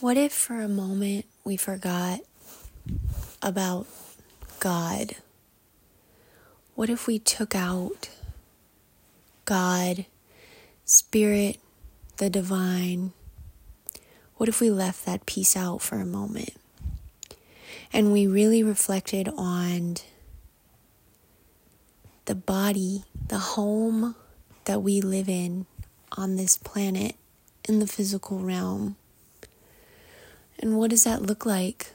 What if for a moment we forgot about God? What if we took out God, Spirit, the divine? What if we left that piece out for a moment? And we really reflected on the body, the home that we live in on this planet in the physical realm. And what does that look like?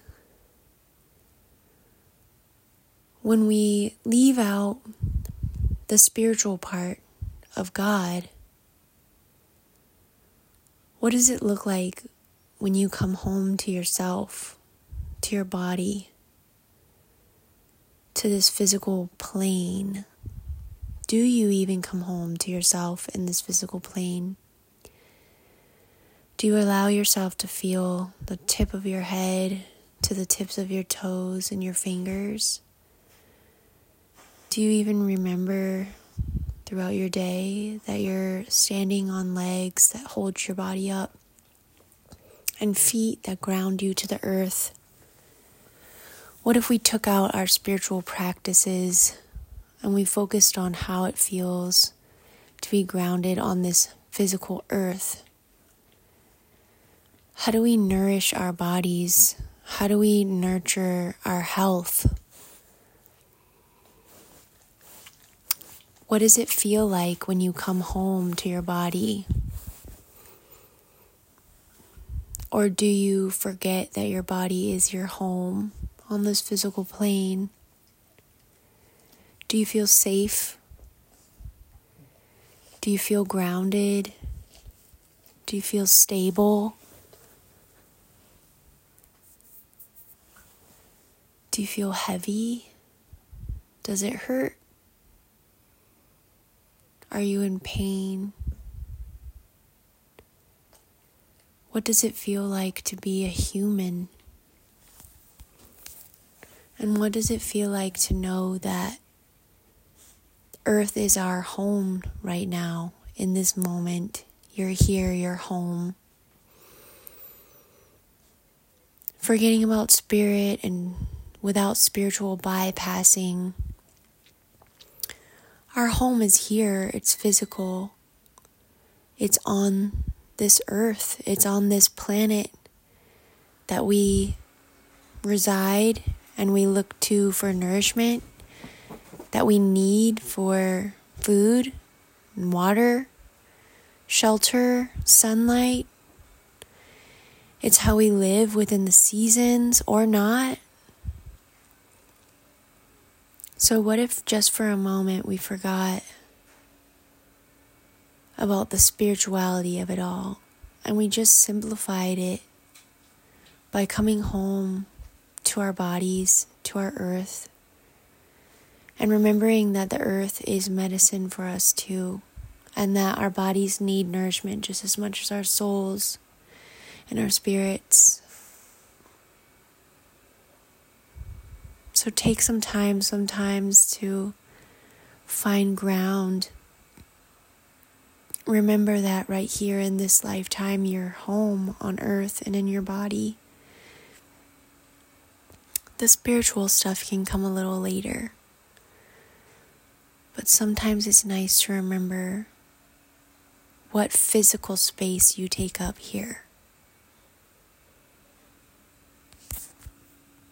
When we leave out the spiritual part of God, what does it look like when you come home to yourself, to your body, to this physical plane? Do you even come home to yourself in this physical plane? Do you allow yourself to feel the tip of your head to the tips of your toes and your fingers? Do you even remember throughout your day that you're standing on legs that hold your body up and feet that ground you to the earth? What if we took out our spiritual practices and we focused on how it feels to be grounded on this physical earth? How do we nourish our bodies? How do we nurture our health? What does it feel like when you come home to your body? Or do you forget that your body is your home on this physical plane? Do you feel safe? Do you feel grounded? Do you feel stable? Do you feel heavy? Does it hurt? Are you in pain? What does it feel like to be a human? And what does it feel like to know that Earth is our home right now, in this moment? You're here, you're home. Forgetting about spirit and without spiritual bypassing. Our home is here, it's physical, it's on this earth, it's on this planet that we reside and we look to for nourishment, that we need for food and water, shelter, sunlight. It's how we live within the seasons or not. So, what if just for a moment we forgot about the spirituality of it all and we just simplified it by coming home to our bodies, to our earth, and remembering that the earth is medicine for us too, and that our bodies need nourishment just as much as our souls and our spirits. So take some time sometimes to find ground. Remember that right here in this lifetime, you're home on earth and in your body. The spiritual stuff can come a little later. But sometimes it's nice to remember what physical space you take up here.